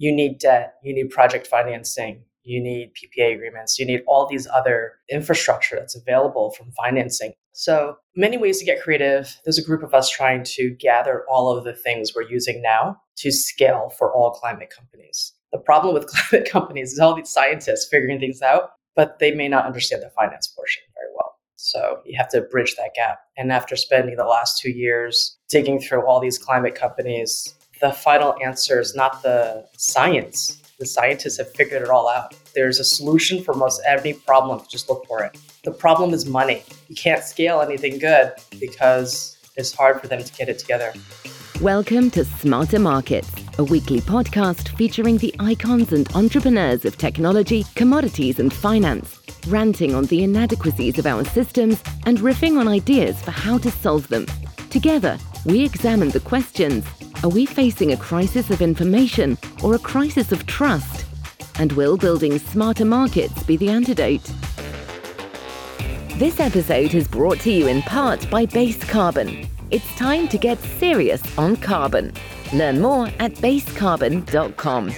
you need debt, you need project financing, you need PPA agreements, you need all these other infrastructure that's available from financing. So, many ways to get creative. There's a group of us trying to gather all of the things we're using now to scale for all climate companies. The problem with climate companies is all these scientists figuring things out, but they may not understand the finance portion very well. So, you have to bridge that gap. And after spending the last two years digging through all these climate companies, the final answer is not the science the scientists have figured it all out. There's a solution for most every problem. Just look for it. The problem is money. You can't scale anything good because it's hard for them to get it together. Welcome to Smarter Markets, a weekly podcast featuring the icons and entrepreneurs of technology, commodities, and finance, ranting on the inadequacies of our systems and riffing on ideas for how to solve them. Together, we examine the questions are we facing a crisis of information or a crisis of trust? And will building smarter markets be the antidote? This episode is brought to you in part by Base Carbon. It's time to get serious on carbon. Learn more at basecarbon.com.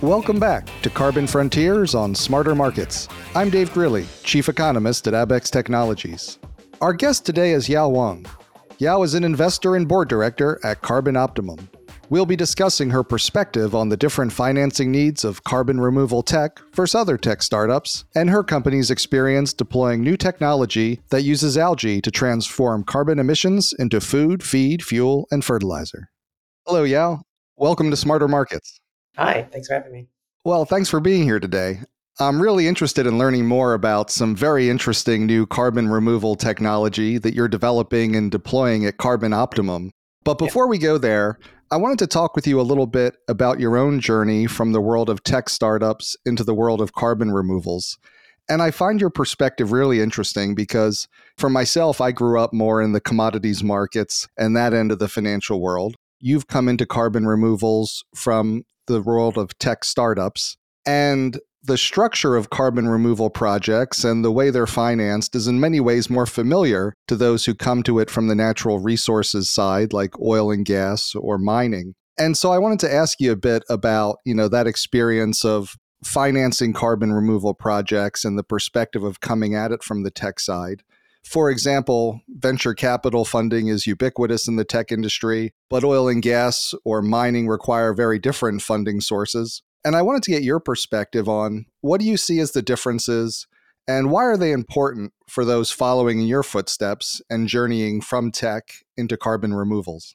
Welcome back to Carbon Frontiers on Smarter Markets. I'm Dave Greely, Chief Economist at Abaxx Technologies. Our guest today is Yao Huang. Yao is an investor and board director at Carbon Optimum. We'll be discussing her perspective on the different financing needs of carbon removal tech versus other tech startups, and her company's experience deploying new technology that uses algae to transform carbon emissions into food, feed, fuel, and fertilizer. Hello, Yao. Welcome to Smarter Markets. Hi, thanks for having me. Well, thanks for being here today. I'm really interested in learning more about some very interesting new carbon removal technology that you're developing and deploying at Carbon Optimum. But before we go there, I wanted to talk with you a little bit about your own journey from the world of tech startups into the world of carbon removals. And I find your perspective really interesting because for myself, I grew up more in the commodities markets and that end of the financial world. You've come into carbon removals from the world of tech startups. And the structure of carbon removal projects and the way they're financed is in many ways more familiar to those who come to it from the natural resources side, like oil and gas or mining. And so I wanted to ask you a bit about, you know, that experience of financing carbon removal projects and the perspective of coming at it from the tech side. For example, venture capital funding is ubiquitous in the tech industry, but oil and gas or mining require very different funding sources. And I wanted to get your perspective on what do you see as the differences and why are they important for those following in your footsteps and journeying from tech into carbon removals?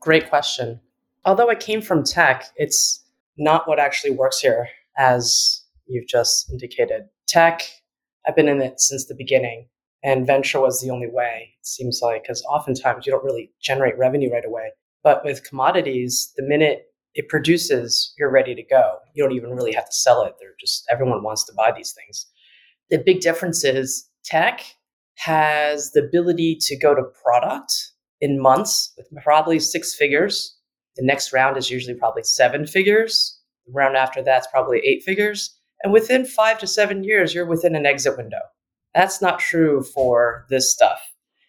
Great question. Although I came from tech, it's not what actually works here, as you've just indicated. Tech, I've been in it since the beginning and venture was the only way it seems like because oftentimes you don't really generate revenue right away but with commodities the minute it produces you're ready to go. You don't even really have to sell it. They're just everyone wants to buy these things. The big difference is tech has the ability to go to product in months with probably six figures. The next round is usually probably seven figures. The round after that's probably eight figures. And within five to seven years you're within an exit window. That's not true for this stuff.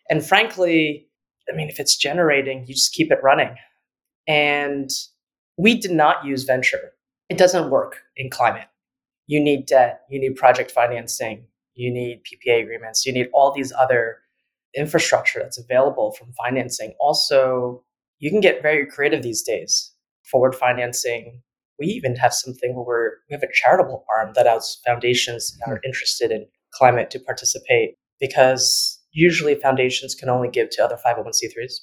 And frankly, I mean, if it's generating, you just keep it running. And we did not use venture. It doesn't work in climate. You need debt, you need project financing, you need PPA agreements, you need all these other infrastructure that's available from financing. Also, you can get very creative these days. Forward financing. We even have something where we're, we have a charitable arm that has foundations that are hmm. interested in climate to participate because usually foundations can only give to other 501c3s.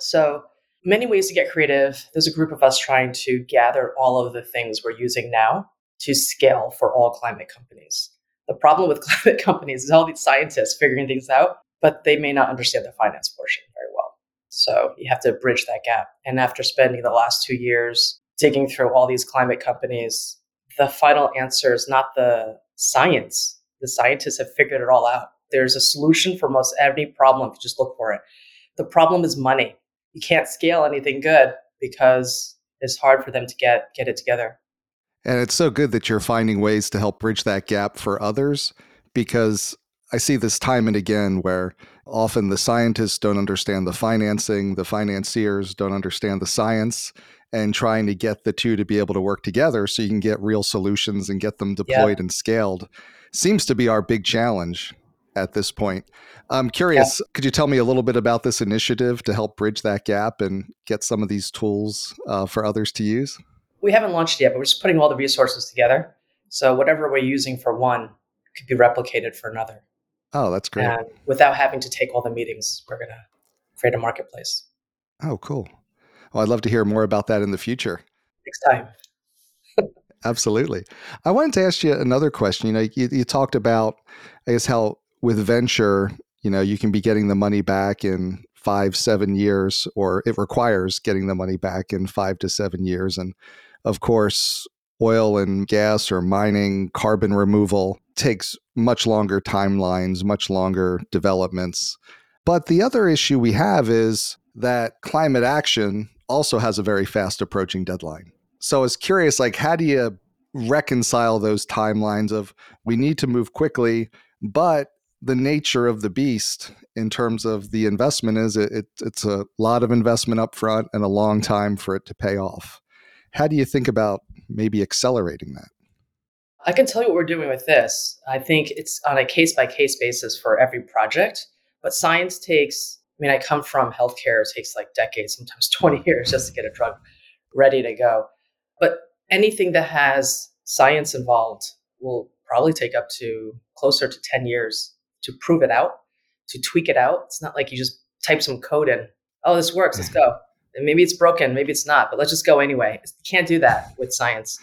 So, many ways to get creative. There's a group of us trying to gather all of the things we're using now to scale for all climate companies. The problem with climate companies is all these scientists figuring things out, but they may not understand the finance portion very well. So, you have to bridge that gap. And after spending the last two years digging through all these climate companies, the final answer is not the science the scientists have figured it all out. There's a solution for most every problem if you just look for it. The problem is money. You can't scale anything good because it's hard for them to get get it together. And it's so good that you're finding ways to help bridge that gap for others because I see this time and again where often the scientists don't understand the financing, the financiers don't understand the science, and trying to get the two to be able to work together so you can get real solutions and get them deployed and scaled seems to be our big challenge at this point. I'm curious, yeah. could you tell me a little bit about this initiative to help bridge that gap and get some of these tools uh, for others to use? We haven't launched yet, but we're just putting all the resources together. So whatever we're using for one could be replicated for another. Oh, that's great. And without having to take all the meetings, we're going to create a marketplace. Oh, cool. Well, I'd love to hear more about that in the future. Next time. Absolutely. I wanted to ask you another question. You know, you, you talked about, I guess, how with venture, you know, you can be getting the money back in five, seven years, or it requires getting the money back in five to seven years. And of course, oil and gas or mining, carbon removal takes much longer timelines, much longer developments. But the other issue we have is that climate action also has a very fast approaching deadline. So I was curious, like, how do you reconcile those timelines of we need to move quickly, but the nature of the beast in terms of the investment is it, it, it's a lot of investment up front and a long time for it to pay off. How do you think about maybe accelerating that? I can tell you what we're doing with this. I think it's on a case by case basis for every project, but science takes, I mean, I come from healthcare, it takes like decades, sometimes 20 years just to get a drug ready to go. But anything that has science involved will probably take up to closer to 10 years to prove it out, to tweak it out. It's not like you just type some code in, oh, this works, let's go. And maybe it's broken, maybe it's not, but let's just go anyway. You can't do that with science.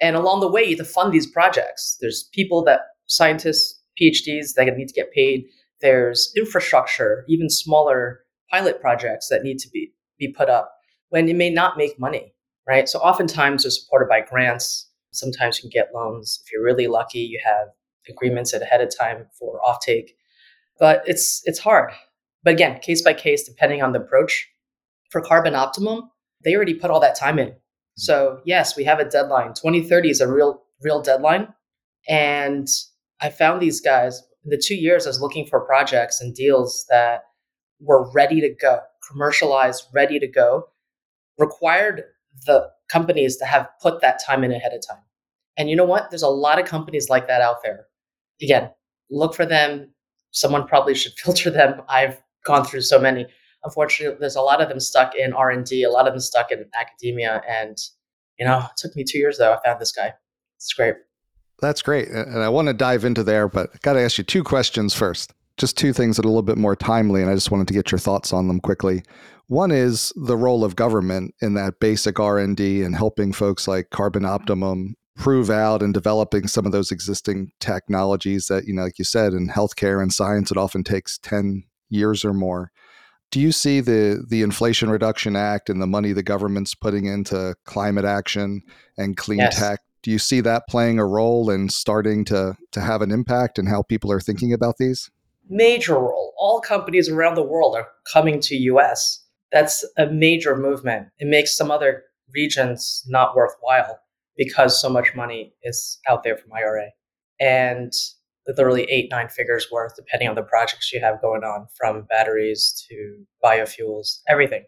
And along the way, you have to fund these projects. There's people that, scientists, PhDs that need to get paid. There's infrastructure, even smaller pilot projects that need to be, be put up when it may not make money, right? So oftentimes they're supported by grants. Sometimes you can get loans. If you're really lucky, you have agreements ahead of time for offtake. But it's it's hard. But again, case by case, depending on the approach. For Carbon Optimum, they already put all that time in. Mm-hmm. So yes, we have a deadline. 2030 is a real real deadline. And I found these guys in the two years I was looking for projects and deals that were ready to go, commercialized, ready to go, required the companies to have put that time in ahead of time. And you know what? There's a lot of companies like that out there again, look for them. Someone probably should filter them. I've gone through so many. Unfortunately, there's a lot of them stuck in R and D, a lot of them stuck in academia, and you know, it took me two years though. I found this guy. It's great. That's great, and I want to dive into there, but I got to ask you two questions first. Just two things that are a little bit more timely, and I just wanted to get your thoughts on them quickly. One is the role of government in that basic R and D and helping folks like Carbon mm-hmm. Optimum prove out and developing some of those existing technologies that you know like you said in healthcare and science it often takes 10 years or more. Do you see the the inflation reduction act and the money the government's putting into climate action and clean yes. tech do you see that playing a role in starting to to have an impact in how people are thinking about these? Major role. All companies around the world are coming to us that's a major movement. It makes some other regions not worthwhile because so much money is out there from IRA. And literally eight, nine figures worth, depending on the projects you have going on, from batteries to biofuels, everything.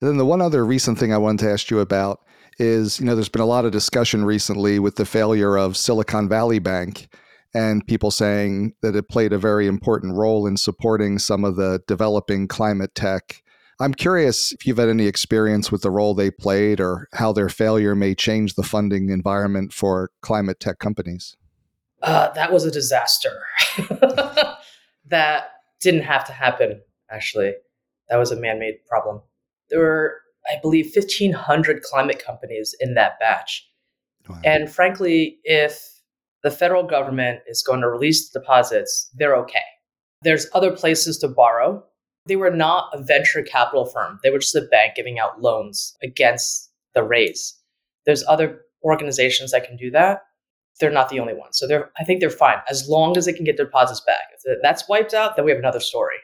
And then the one other recent thing I wanted to ask you about is, you know, there's been a lot of discussion recently with the failure of Silicon Valley Bank and people saying that it played a very important role in supporting some of the developing climate tech I'm curious if you've had any experience with the role they played or how their failure may change the funding environment for climate tech companies. Uh, that was a disaster. that didn't have to happen, actually. That was a man made problem. There were, I believe, 1,500 climate companies in that batch. Wow. And frankly, if the federal government is going to release the deposits, they're okay. There's other places to borrow they were not a venture capital firm. They were just a bank giving out loans against the raise. There's other organizations that can do that. They're not the only ones. So they're I think they're fine as long as they can get their deposits back. If that's wiped out, then we have another story.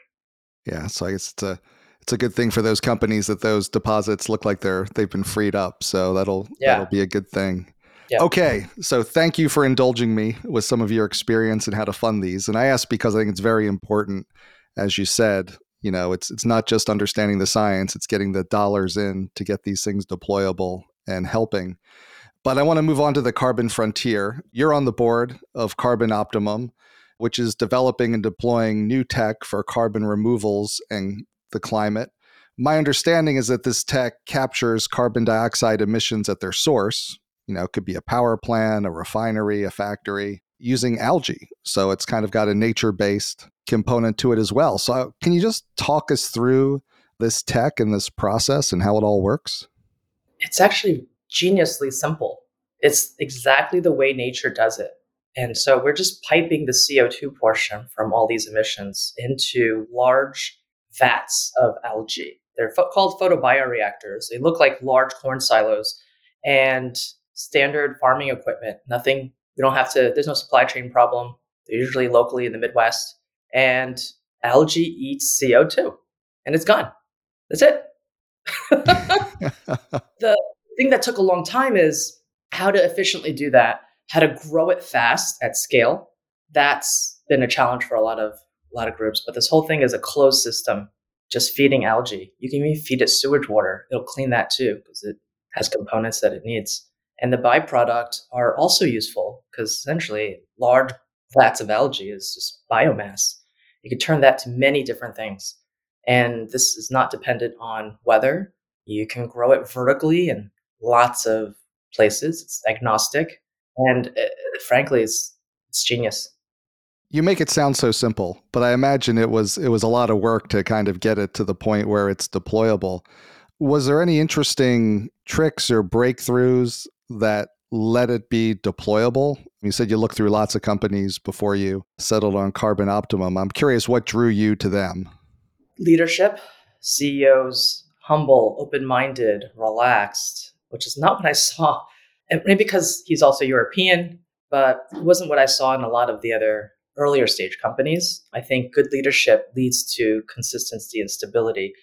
Yeah, so I guess it's a it's a good thing for those companies that those deposits look like they're they've been freed up. So that'll yeah. that'll be a good thing. Yeah. Okay, so thank you for indulging me with some of your experience and how to fund these. And I ask because I think it's very important, as you said. You know, it's it's not just understanding the science; it's getting the dollars in to get these things deployable and helping. But I want to move on to the carbon frontier. You're on the board of Carbon Optimum, which is developing and deploying new tech for carbon removals and the climate. My understanding is that this tech captures carbon dioxide emissions at their source. You know, it could be a power plant, a refinery, a factory, using algae. So it's kind of got a nature based component to it as well. So, can you just talk us through this tech and this process and how it all works? It's actually geniusly simple. It's exactly the way nature does it. And so we're just piping the CO2 portion from all these emissions into large vats of algae. They're fo- called photobioreactors. They look like large corn silos and standard farming equipment. Nothing, we don't have to, there's no supply chain problem. They're usually locally in the Midwest. And algae eats CO2 and it's gone. That's it. the thing that took a long time is how to efficiently do that, how to grow it fast at scale. That's been a challenge for a lot of a lot of groups. But this whole thing is a closed system, just feeding algae. You can even feed it sewage water; it'll clean that too because it has components that it needs. And the byproduct are also useful because essentially large flats of algae is just biomass. You can turn that to many different things. And this is not dependent on weather. You can grow it vertically in lots of places. It's agnostic. And uh, frankly, it's, it's genius. You make it sound so simple, but I imagine it was it was a lot of work to kind of get it to the point where it's deployable. Was there any interesting tricks or breakthroughs that let it be deployable? You said you looked through lots of companies before you settled on Carbon Optimum. I'm curious what drew you to them. Leadership, CEOs, humble, open minded, relaxed, which is not what I saw. And maybe because he's also European, but it wasn't what I saw in a lot of the other earlier stage companies. I think good leadership leads to consistency and stability.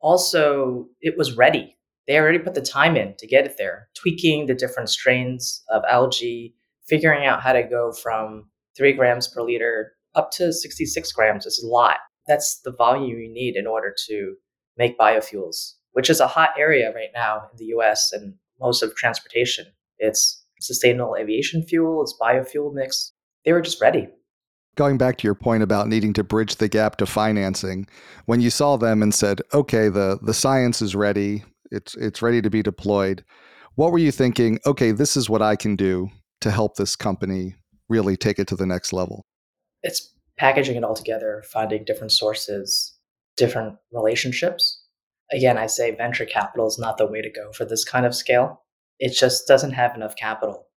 Also, it was ready. They already put the time in to get it there, tweaking the different strains of algae, figuring out how to go from three grams per liter up to 66 grams is a lot. That's the volume you need in order to make biofuels, which is a hot area right now in the US and most of transportation. It's sustainable aviation fuel, it's biofuel mix. They were just ready. Going back to your point about needing to bridge the gap to financing, when you saw them and said, "Okay, the the science is ready. It's it's ready to be deployed." What were you thinking? Okay, this is what I can do to help this company really take it to the next level. It's packaging it all together, finding different sources, different relationships. Again, I say venture capital is not the way to go for this kind of scale. It just doesn't have enough capital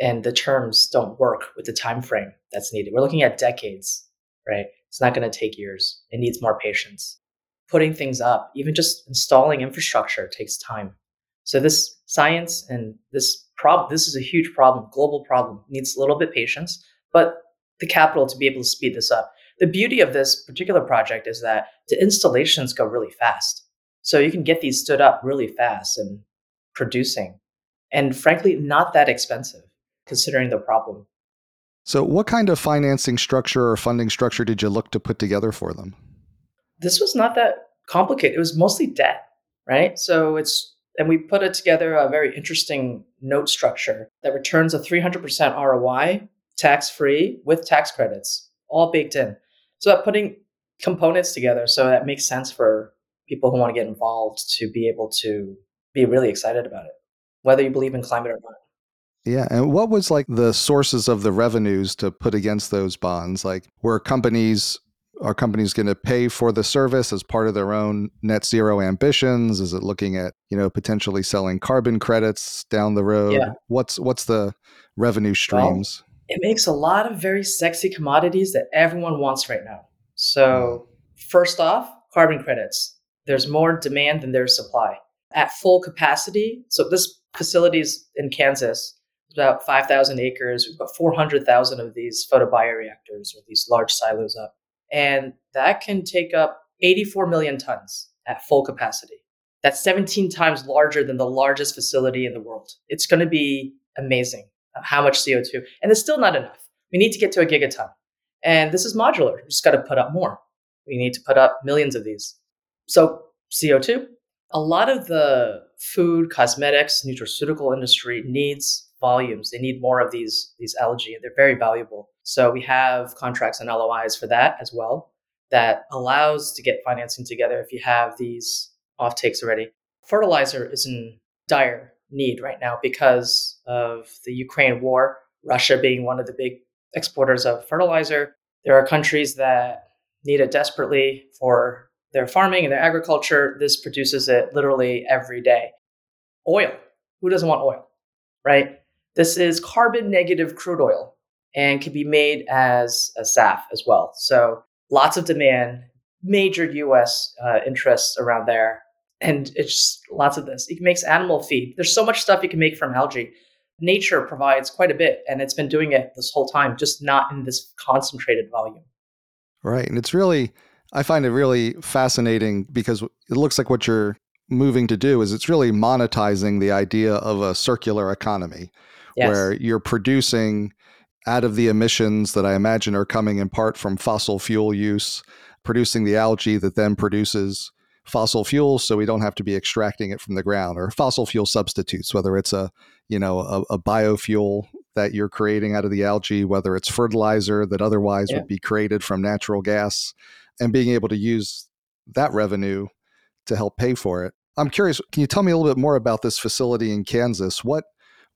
and the terms don't work with the time frame that's needed. We're looking at decades, right? It's not going to take years. It needs more patience. Putting things up, even just installing infrastructure takes time. So this science and this problem, this is a huge problem, global problem, needs a little bit patience, but the capital to be able to speed this up. The beauty of this particular project is that the installations go really fast. So you can get these stood up really fast and producing. And frankly, not that expensive considering the problem. So, what kind of financing structure or funding structure did you look to put together for them? This was not that complicated. It was mostly debt, right? So, it's, and we put it together a very interesting note structure that returns a 300% ROI, tax free, with tax credits, all baked in. So, that putting components together so that makes sense for people who want to get involved to be able to be really excited about it, whether you believe in climate or not. Yeah. And what was like the sources of the revenues to put against those bonds? Like, were companies, are companies going to pay for the service as part of their own net zero ambitions? Is it looking at, you know, potentially selling carbon credits down the road? Yeah. What's, what's the revenue streams? Well, it makes a lot of very sexy commodities that everyone wants right now. So, first off, carbon credits. There's more demand than there's supply. At full capacity, so this facilities in Kansas about 5,000 acres. We've got 400,000 of these photobioreactors or these large silos up. And that can take up 84 million tons at full capacity. That's 17 times larger than the largest facility in the world. It's going to be amazing uh, how much CO2. And it's still not enough. We need to get to a gigaton. And this is modular. We just got to put up more. We need to put up millions of these. So, CO2, a lot of the food, cosmetics, nutraceutical industry needs volumes. They need more of these, these algae. And they're very valuable. So, we have contracts and LOIs for that as well that allows to get financing together if you have these off takes already. Fertilizer is in dire need right now because of the Ukraine war, Russia being one of the big exporters of fertilizer. There are countries that need it desperately for their farming and their agriculture. This produces it literally every day. Oil. Who doesn't want oil? Right? This is carbon negative crude oil and can be made as a SAF as well. So lots of demand, major US uh, interests around there and it's just lots of this. It makes animal feed. There's so much stuff you can make from algae. Nature provides quite a bit, and it's been doing it this whole time, just not in this concentrated volume. Right. And it's really, I find it really fascinating because it looks like what you're moving to do is it's really monetizing the idea of a circular economy yes. where you're producing out of the emissions that I imagine are coming in part from fossil fuel use, producing the algae that then produces fossil fuels so we don't have to be extracting it from the ground or fossil fuel substitutes whether it's a you know a, a biofuel that you're creating out of the algae whether it's fertilizer that otherwise yeah. would be created from natural gas and being able to use that revenue to help pay for it i'm curious can you tell me a little bit more about this facility in kansas what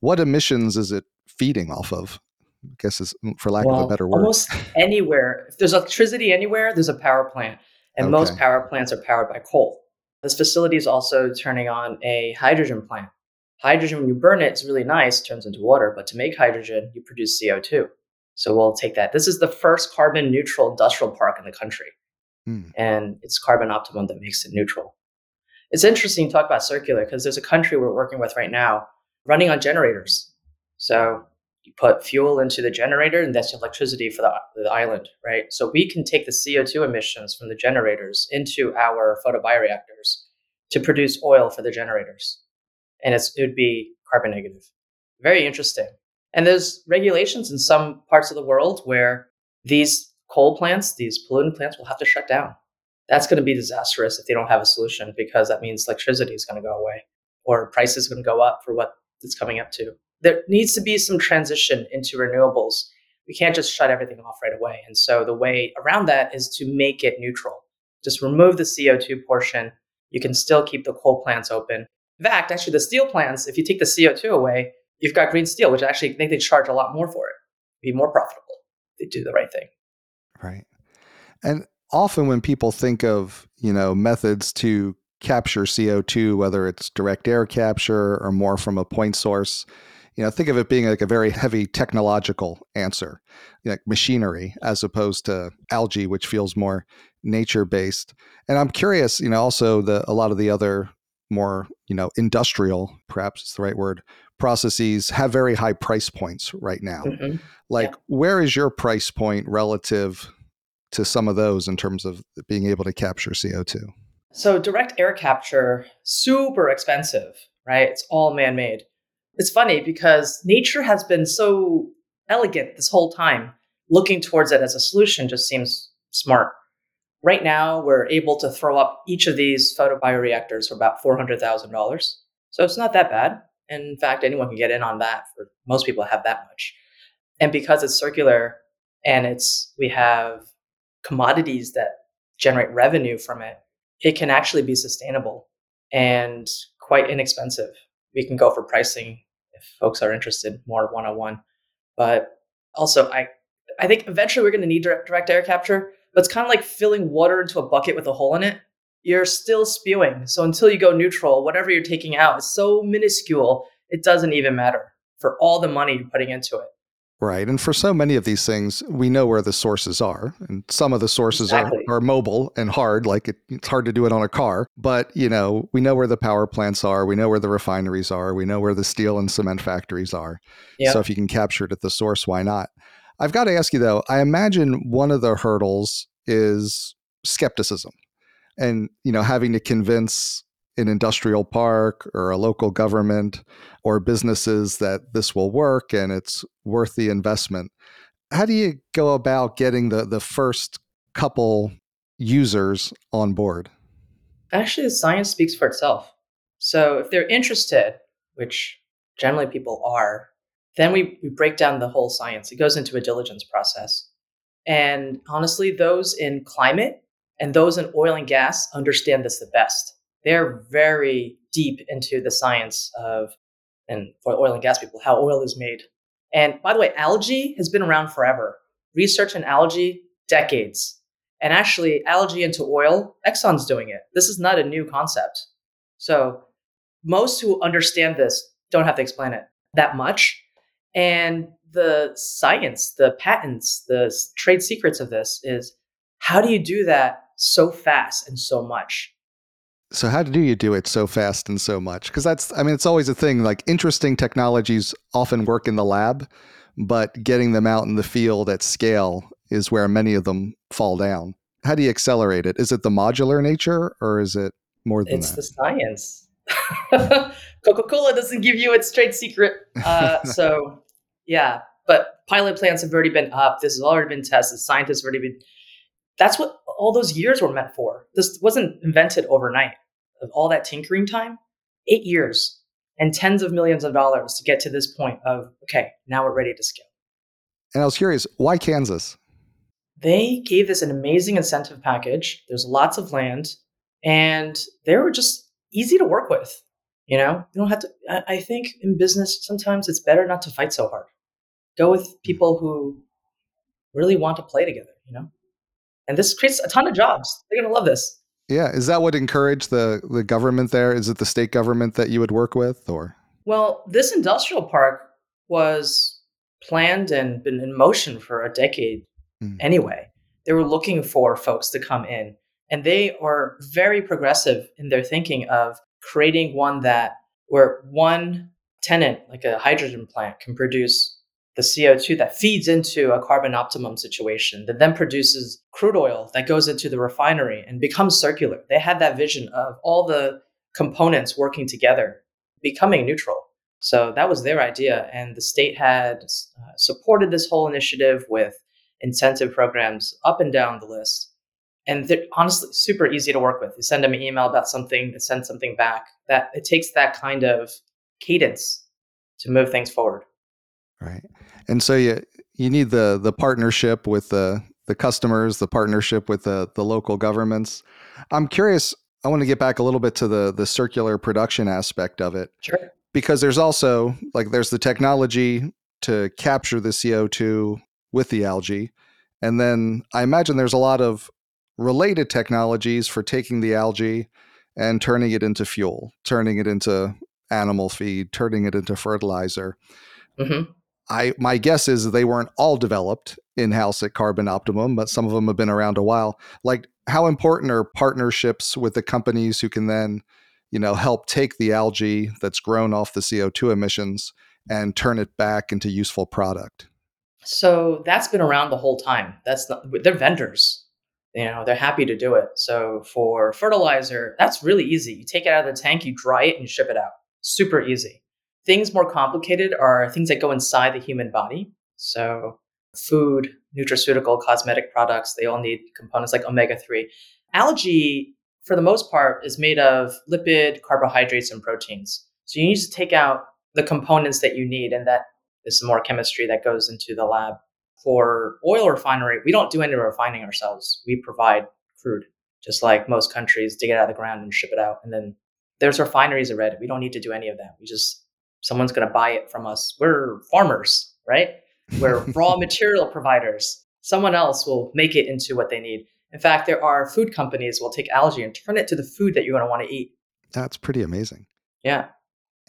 what emissions is it feeding off of I guess is for lack well, of a better word. Almost anywhere. If there's electricity anywhere, there's a power plant and okay. most power plants are powered by coal. This facility is also turning on a hydrogen plant. Hydrogen, when you burn it, is really nice, turns into water, but to make hydrogen, you produce CO2. So we'll take that. This is the first carbon neutral industrial park in the country. Hmm. And it's Carbon Optimum that makes it neutral. It's interesting to talk about circular because there's a country we're working with right now running on generators. So you put fuel into the generator and that's electricity for the, the island, right? So we can take the CO2 emissions from the generators into our photobioreactors to produce oil for the generators. And it would be carbon negative. Very interesting. And there's regulations in some parts of the world where these coal plants, these pollutant plants will have to shut down. That's going to be disastrous if they don't have a solution because that means electricity is going to go away or prices going to go up for what it's coming up too. there needs to be some transition into renewables. We can't just shut everything off right away. And so the way around that is to make it neutral. Just remove the CO2 portion. You can still keep the coal plants open. In fact, actually, the steel plants, if you take the CO2 away, you've got green steel, which actually I think they charge a lot more for it. Be more profitable. They do the right thing. Right. And often when people think of, you know, methods to capture CO2, whether it's direct air capture or more from a point source, you know, think of it being like a very heavy technological answer, like machinery, as opposed to algae, which feels more nature based. And I'm curious, you know, also the a lot of the other more, you know, industrial, perhaps it's the right word, processes have very high price points right now. Mm-hmm. Like, yeah. where is your price point relative to some of those in terms of being able to capture CO2? So, direct air capture, super expensive, right? It's all man made it's funny because nature has been so elegant this whole time. Looking towards it as a solution just seems smart. Right now, we're able to throw up each of these photobioreactors for about $400,000. So it's not that bad. In fact, anyone can get in on that. For most people have that much. And because it's circular and it's we have commodities that generate revenue from it, it can actually be sustainable and quite inexpensive we can go for pricing if folks are interested more one on one. But also, I I think eventually we're going to need direct, direct air capture, but it's kind of like filling water into a bucket with a hole in it. You're still spewing. So until you go neutral, whatever you're taking out is so minuscule, it doesn't even matter for all the money you're putting into it. Right. And for so many of these things, we know where the sources are. And some of the sources exactly. are, are mobile and hard, like it, it's hard to do it on a car. But, you know, we know where the power plants are. We know where the refineries are. We know where the steel and cement factories are. Yep. So if you can capture it at the source, why not? I've got to ask you, though, I imagine one of the hurdles is skepticism and, you know, having to convince an industrial park or a local government or businesses that this will work and it's worth the investment. How do you go about getting the, the first couple users on board? Actually, the science speaks for itself. So if they're interested, which generally people are, then we, we break down the whole science. It goes into a diligence process. And honestly, those in climate and those in oil and gas understand this the best. They're very deep into the science of, and for oil and gas people, how oil is made. And by the way, algae has been around forever. Research in algae, decades. And actually, algae into oil, Exxon's doing it. This is not a new concept. So most who understand this don't have to explain it that much. And the science, the patents, the trade secrets of this is how do you do that so fast and so much? So how do you do it so fast and so much? Because that's, I mean, it's always a thing. Like interesting technologies often work in the lab, but getting them out in the field at scale is where many of them fall down. How do you accelerate it? Is it the modular nature, or is it more than it's that? the science. Coca Cola doesn't give you its trade secret. Uh, so, yeah, but pilot plants have already been up. This has already been tested. Scientists have already been. That's what all those years were meant for. This wasn't invented overnight. All that tinkering time, eight years and tens of millions of dollars to get to this point of okay, now we're ready to scale. And I was curious, why Kansas? They gave this an amazing incentive package. There's lots of land, and they were just easy to work with. You know, you don't have to. I, I think in business sometimes it's better not to fight so hard. Go with hmm. people who really want to play together. You know, and this creates a ton of jobs. They're gonna love this. Yeah, is that what encouraged the the government there? Is it the state government that you would work with, or? Well, this industrial park was planned and been in motion for a decade mm. anyway. They were looking for folks to come in and they are very progressive in their thinking of creating one that where one tenant, like a hydrogen plant, can produce the CO2 that feeds into a carbon optimum situation that then produces crude oil that goes into the refinery and becomes circular. They had that vision of all the components working together, becoming neutral. So that was their idea. And the state had uh, supported this whole initiative with incentive programs up and down the list and they're honestly super easy to work with. You send them an email about something, they send something back. That it takes that kind of cadence to move things forward. Right. And so you you need the the partnership with the the customers, the partnership with the the local governments. I'm curious, I want to get back a little bit to the the circular production aspect of it. Sure. Because there's also like there's the technology to capture the CO2 with the algae. And then I imagine there's a lot of related technologies for taking the algae and turning it into fuel, turning it into animal feed, turning it into fertilizer. Mm-hmm. I my guess is they weren't all developed in house at Carbon Optimum, but some of them have been around a while. Like, how important are partnerships with the companies who can then, you know, help take the algae that's grown off the CO two emissions and turn it back into useful product? So that's been around the whole time. That's not, they're vendors you know they're happy to do it so for fertilizer that's really easy you take it out of the tank you dry it and you ship it out super easy things more complicated are things that go inside the human body so food nutraceutical cosmetic products they all need components like omega-3 algae for the most part is made of lipid carbohydrates and proteins so you need to take out the components that you need and that is more chemistry that goes into the lab for oil refinery, we don't do any refining ourselves. We provide crude, just like most countries dig it out of the ground and ship it out. And then there's refineries already. We don't need to do any of that. We just someone's going to buy it from us. We're farmers, right? We're raw material providers. Someone else will make it into what they need. In fact, there are food companies will take algae and turn it to the food that you're going to want to eat. That's pretty amazing. Yeah.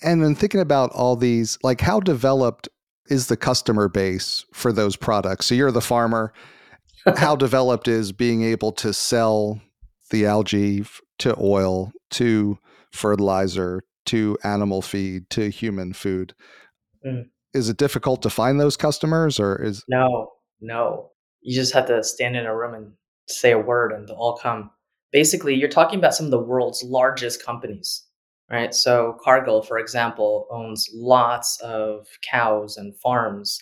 And then thinking about all these, like how developed is the customer base for those products? So you're the farmer. How developed is being able to sell the algae to oil, to fertilizer, to animal feed, to human food? Mm. Is it difficult to find those customers or is No, no. You just have to stand in a room and say a word and they'll all come. basically you're talking about some of the world's largest companies, right? So Cargill, for example, owns lots of cows and farms.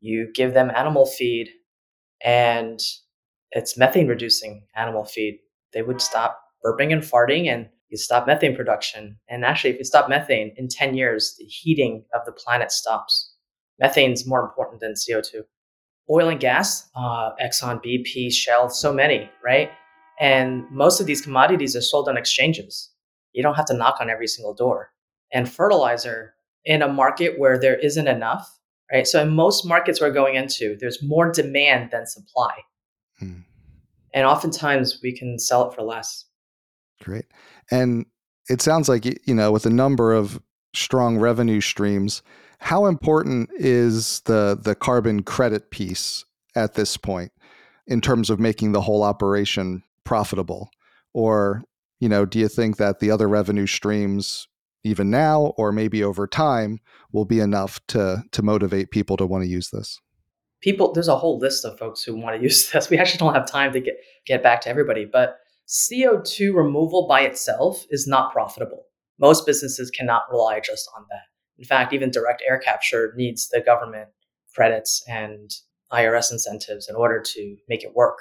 You give them animal feed and it's methane reducing animal feed. They would stop burping and farting and you stop methane production. And actually, if you stop methane in 10 years, the heating of the planet stops. Methane is more important than CO2. Oil and gas, uh, Exxon, BP, Shell, so many, right? And most of these commodities are sold on exchanges. You don't have to knock on every single door. And fertilizer in a market where there isn't enough, right? So in most markets we're going into, there's more demand than supply. Hmm. And oftentimes we can sell it for less. Great. And it sounds like, you know, with a number of strong revenue streams, how important is the the carbon credit piece at this point in terms of making the whole operation profitable? Or, you know, do you think that the other revenue streams even now or maybe over time will be enough to to motivate people to want to use this? People there's a whole list of folks who want to use this. We actually don't have time to get get back to everybody, but CO2 removal by itself is not profitable. Most businesses cannot rely just on that. In fact, even direct air capture needs the government credits and IRS incentives in order to make it work.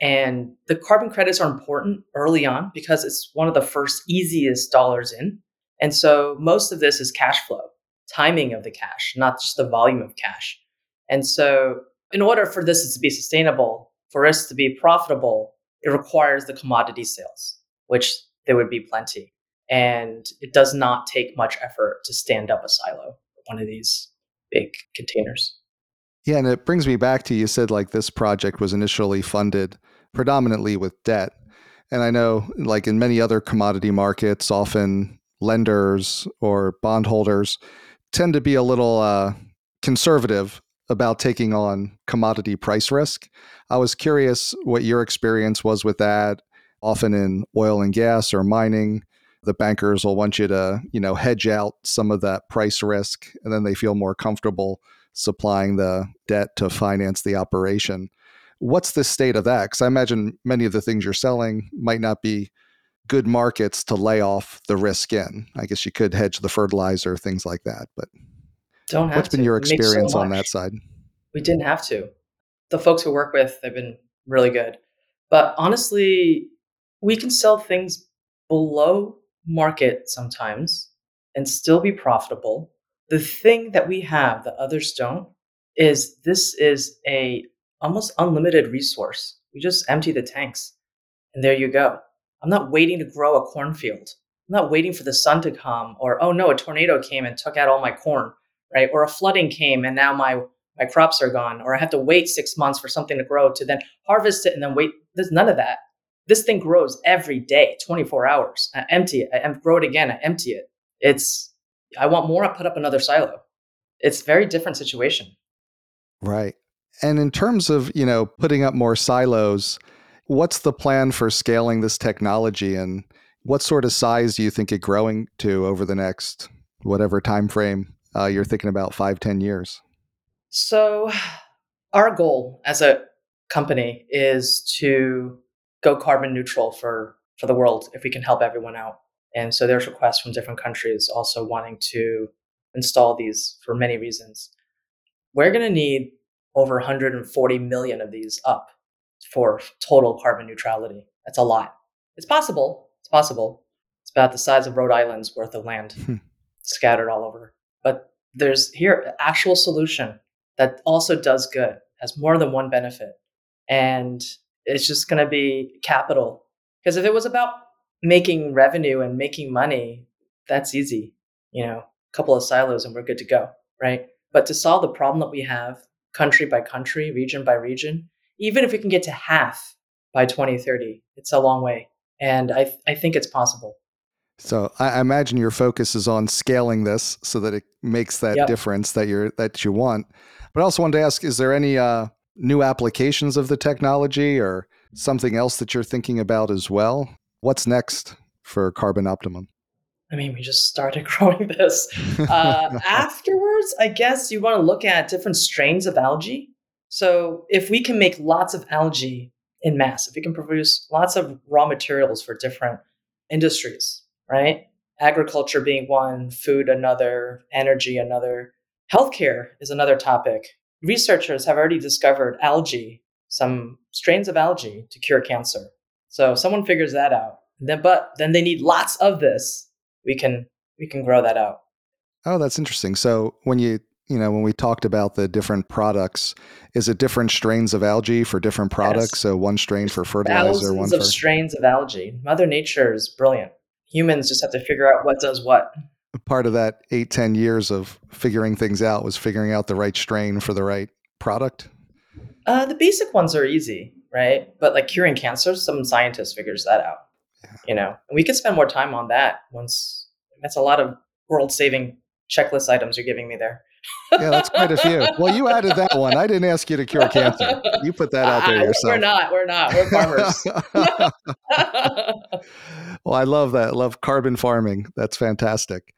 And the carbon credits are important early on because it's one of the first easiest dollars in. And so most of this is cash flow, timing of the cash, not just the volume of cash. And so, in order for this to be sustainable, for us to be profitable, it requires the commodity sales, which there would be plenty. And it does not take much effort to stand up a silo, one of these big containers. Yeah, and it brings me back to you said like this project was initially funded predominantly with debt. And I know, like in many other commodity markets, often lenders or bondholders tend to be a little uh, conservative about taking on commodity price risk. I was curious what your experience was with that. Often in oil and gas or mining, the bankers will want you to, you know, hedge out some of that price risk, and then they feel more comfortable supplying the debt to finance the operation. What's the state of that? Because I imagine many of the things you're selling might not be good markets to lay off the risk in. I guess you could hedge the fertilizer, things like that. But don't have what's to. been your experience so on that side? We didn't have to. The folks we work with, they've been really good. But honestly, we can sell things below market sometimes and still be profitable the thing that we have that others don't is this is a almost unlimited resource. We just empty the tanks and there you go. I'm not waiting to grow a cornfield. I'm not waiting for the sun to come or oh no, a tornado came and took out all my corn, right? Or a flooding came and now my my crops are gone or I have to wait 6 months for something to grow to then harvest it and then wait. There's none of that. This thing grows every day, 24 hours. I empty it, I grow it again, I empty it. It's I want more, I put up another silo. It's very different situation. Right. And in terms of, you know, putting up more silos, what's the plan for scaling this technology and what sort of size do you think it growing to over the next whatever time frame uh, you're thinking about five, ten years? So our goal as a company is to go carbon neutral for for the world if we can help everyone out. And so there's requests from different countries also wanting to install these for many reasons. We're going to need over 140 million of these up for total carbon neutrality. That's a lot. It's possible. It's possible. It's about the size of Rhode Island's worth of land hmm. scattered all over. But there's here an actual solution that also does good, has more than one benefit. And it's just going to be capital. Because if it was about making revenue and making money, that's easy. You know, a couple of silos and we're good to go, right? But to solve the problem that we have, country by country, region by region, even if we can get to half by 2030, it's a long way. And I, th- I think it's possible. So I imagine your focus is on scaling this so that it makes that yep. difference that you're that you want. But I also wanted to ask: Is there any uh, new applications of the technology or something else that you're thinking about as well? What's next for Carbon Optimum? I mean, we just started growing this. Uh, afterwards, I guess you want to look at different strains of algae. So if we can make lots of algae in mass, if we can produce lots of raw materials for different industries, right? Agriculture being one, food another, energy another, healthcare is another topic. Researchers have already discovered algae, some strains of algae to cure cancer. So if someone figures that out, then but then they need lots of this. We can we can grow that out. Oh, that's interesting. So when you you know when we talked about the different products, is it different strains of algae for different products? Yes. So one strain for fertilizer, Thousands one of for strains of algae. Mother Nature is brilliant. Humans just have to figure out what does what. Part of that eight ten years of figuring things out was figuring out the right strain for the right product. Uh, the basic ones are easy right? But like curing cancer, some scientist figures that out. Yeah. You know, and we could spend more time on that once. That's a lot of world-saving checklist items you're giving me there. Yeah, that's quite a few. Well, you added that one. I didn't ask you to cure cancer. You put that out there yourself. We're not. We're not. We're farmers. well, I love that. Love carbon farming. That's fantastic.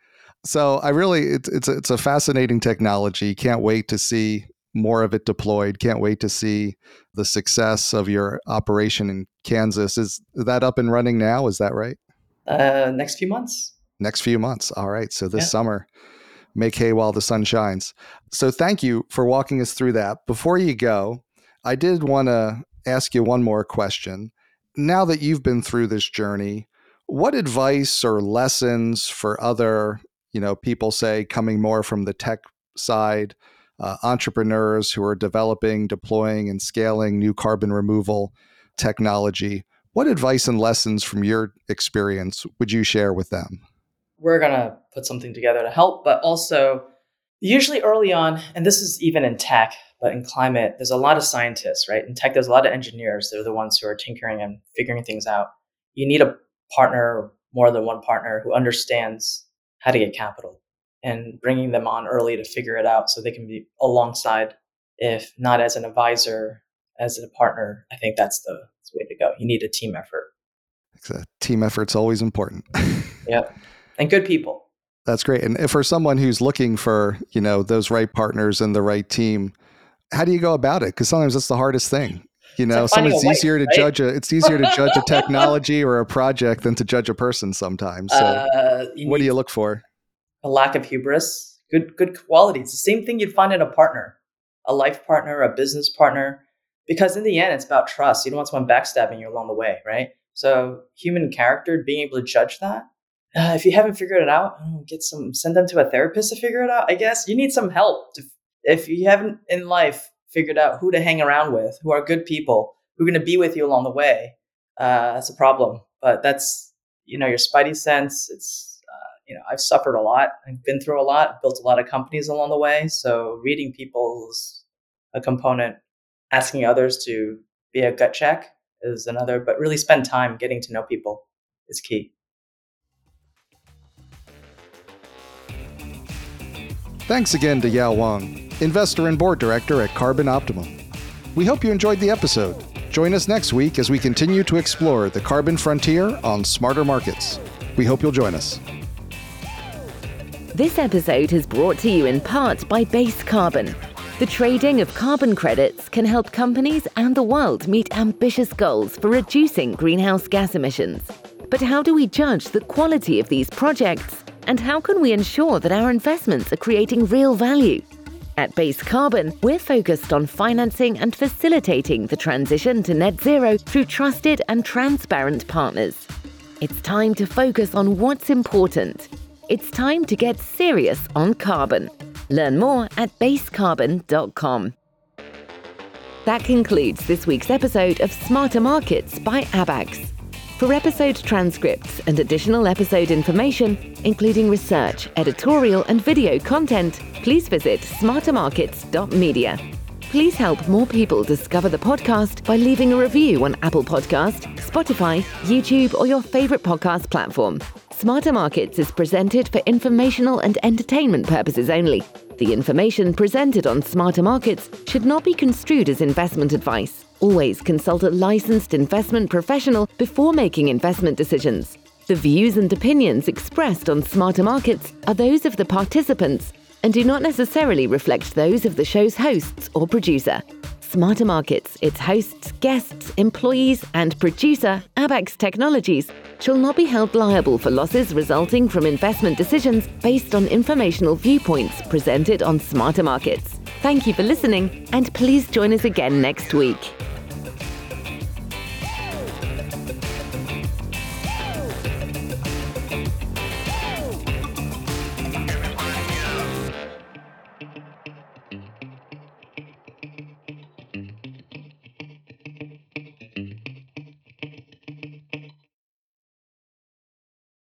So I really, it's it's it's a fascinating technology. Can't wait to see more of it deployed. Can't wait to see the success of your operation in Kansas. Is that up and running now? Is that right? Uh, next few months. Next few months. All right. So this yeah. summer, make hay while the sun shines. So thank you for walking us through that. Before you go, I did want to ask you one more question. Now that you've been through this journey, what advice or lessons for other, you know, people say coming more from the tech side uh, entrepreneurs who are developing, deploying, and scaling new carbon removal technology. What advice and lessons from your experience would you share with them? We're going to put something together to help, but also, usually early on, and this is even in tech, but in climate, there's a lot of scientists, right? In tech, there's a lot of engineers. They're the ones who are tinkering and figuring things out. You need a partner, more than one partner, who understands how to get capital and bringing them on early to figure it out so they can be alongside, if not as an advisor, as a partner. I think that's the, that's the way to go. You need a team effort. A team effort's always important. yeah. And good people. That's great. And for someone who's looking for, you know, those right partners and the right team, how do you go about it? Because sometimes that's the hardest thing. You know, sometimes it's easier to right? judge a it's easier to judge a technology or a project than to judge a person sometimes. So uh, what do you look for? a lack of hubris, good good qualities. It's the same thing you'd find in a partner, a life partner, a business partner, because in the end, it's about trust. You don't want someone backstabbing you along the way, right? So human character, being able to judge that. Uh, if you haven't figured it out, get some send them to a therapist to figure it out. I guess you need some help. To, if you haven't in life figured out who to hang around with, who are good people, who are going to be with you along the way, uh, that's a problem. But that's you know your spidey sense. It's you know, I've suffered a lot. I've been through a lot, built a lot of companies along the way. So reading people is a component. Asking others to be a gut check is another, but really spend time getting to know people is key. Thanks again to Yao Huang, investor and board director at Carbon Optimum. We hope you enjoyed the episode. Join us next week as we continue to explore the carbon frontier on smarter markets. We hope you'll join us. This episode is brought to you in part by Base Carbon. The trading of carbon credits can help companies and the world meet ambitious goals for reducing greenhouse gas emissions. But how do we judge the quality of these projects? And how can we ensure that our investments are creating real value? At Base Carbon, we're focused on financing and facilitating the transition to net zero through trusted and transparent partners. It's time to focus on what's important it's time to get serious on carbon. Learn more at basecarbon.com. That concludes this week's episode of Smarter Markets by Abaxx. For episode transcripts and additional episode information, including research, editorial, and video content, please visit smartermarkets.media. Please help more people discover the podcast by leaving a review on Apple Podcast, Spotify, YouTube, or your favorite podcast platform. Smarter Markets is presented for informational and entertainment purposes only. The information presented on Smarter Markets should not be construed as investment advice. Always consult a licensed investment professional before making investment decisions. The views and opinions expressed on Smarter Markets are those of the participants and do not necessarily reflect those of the show's hosts or producer. Smarter Markets, its hosts, guests, employees, and producer, Abaxx Technologies, shall not be held liable for losses resulting from investment decisions based on informational viewpoints presented on Smarter Markets. Thank you for listening, and please join us again next week.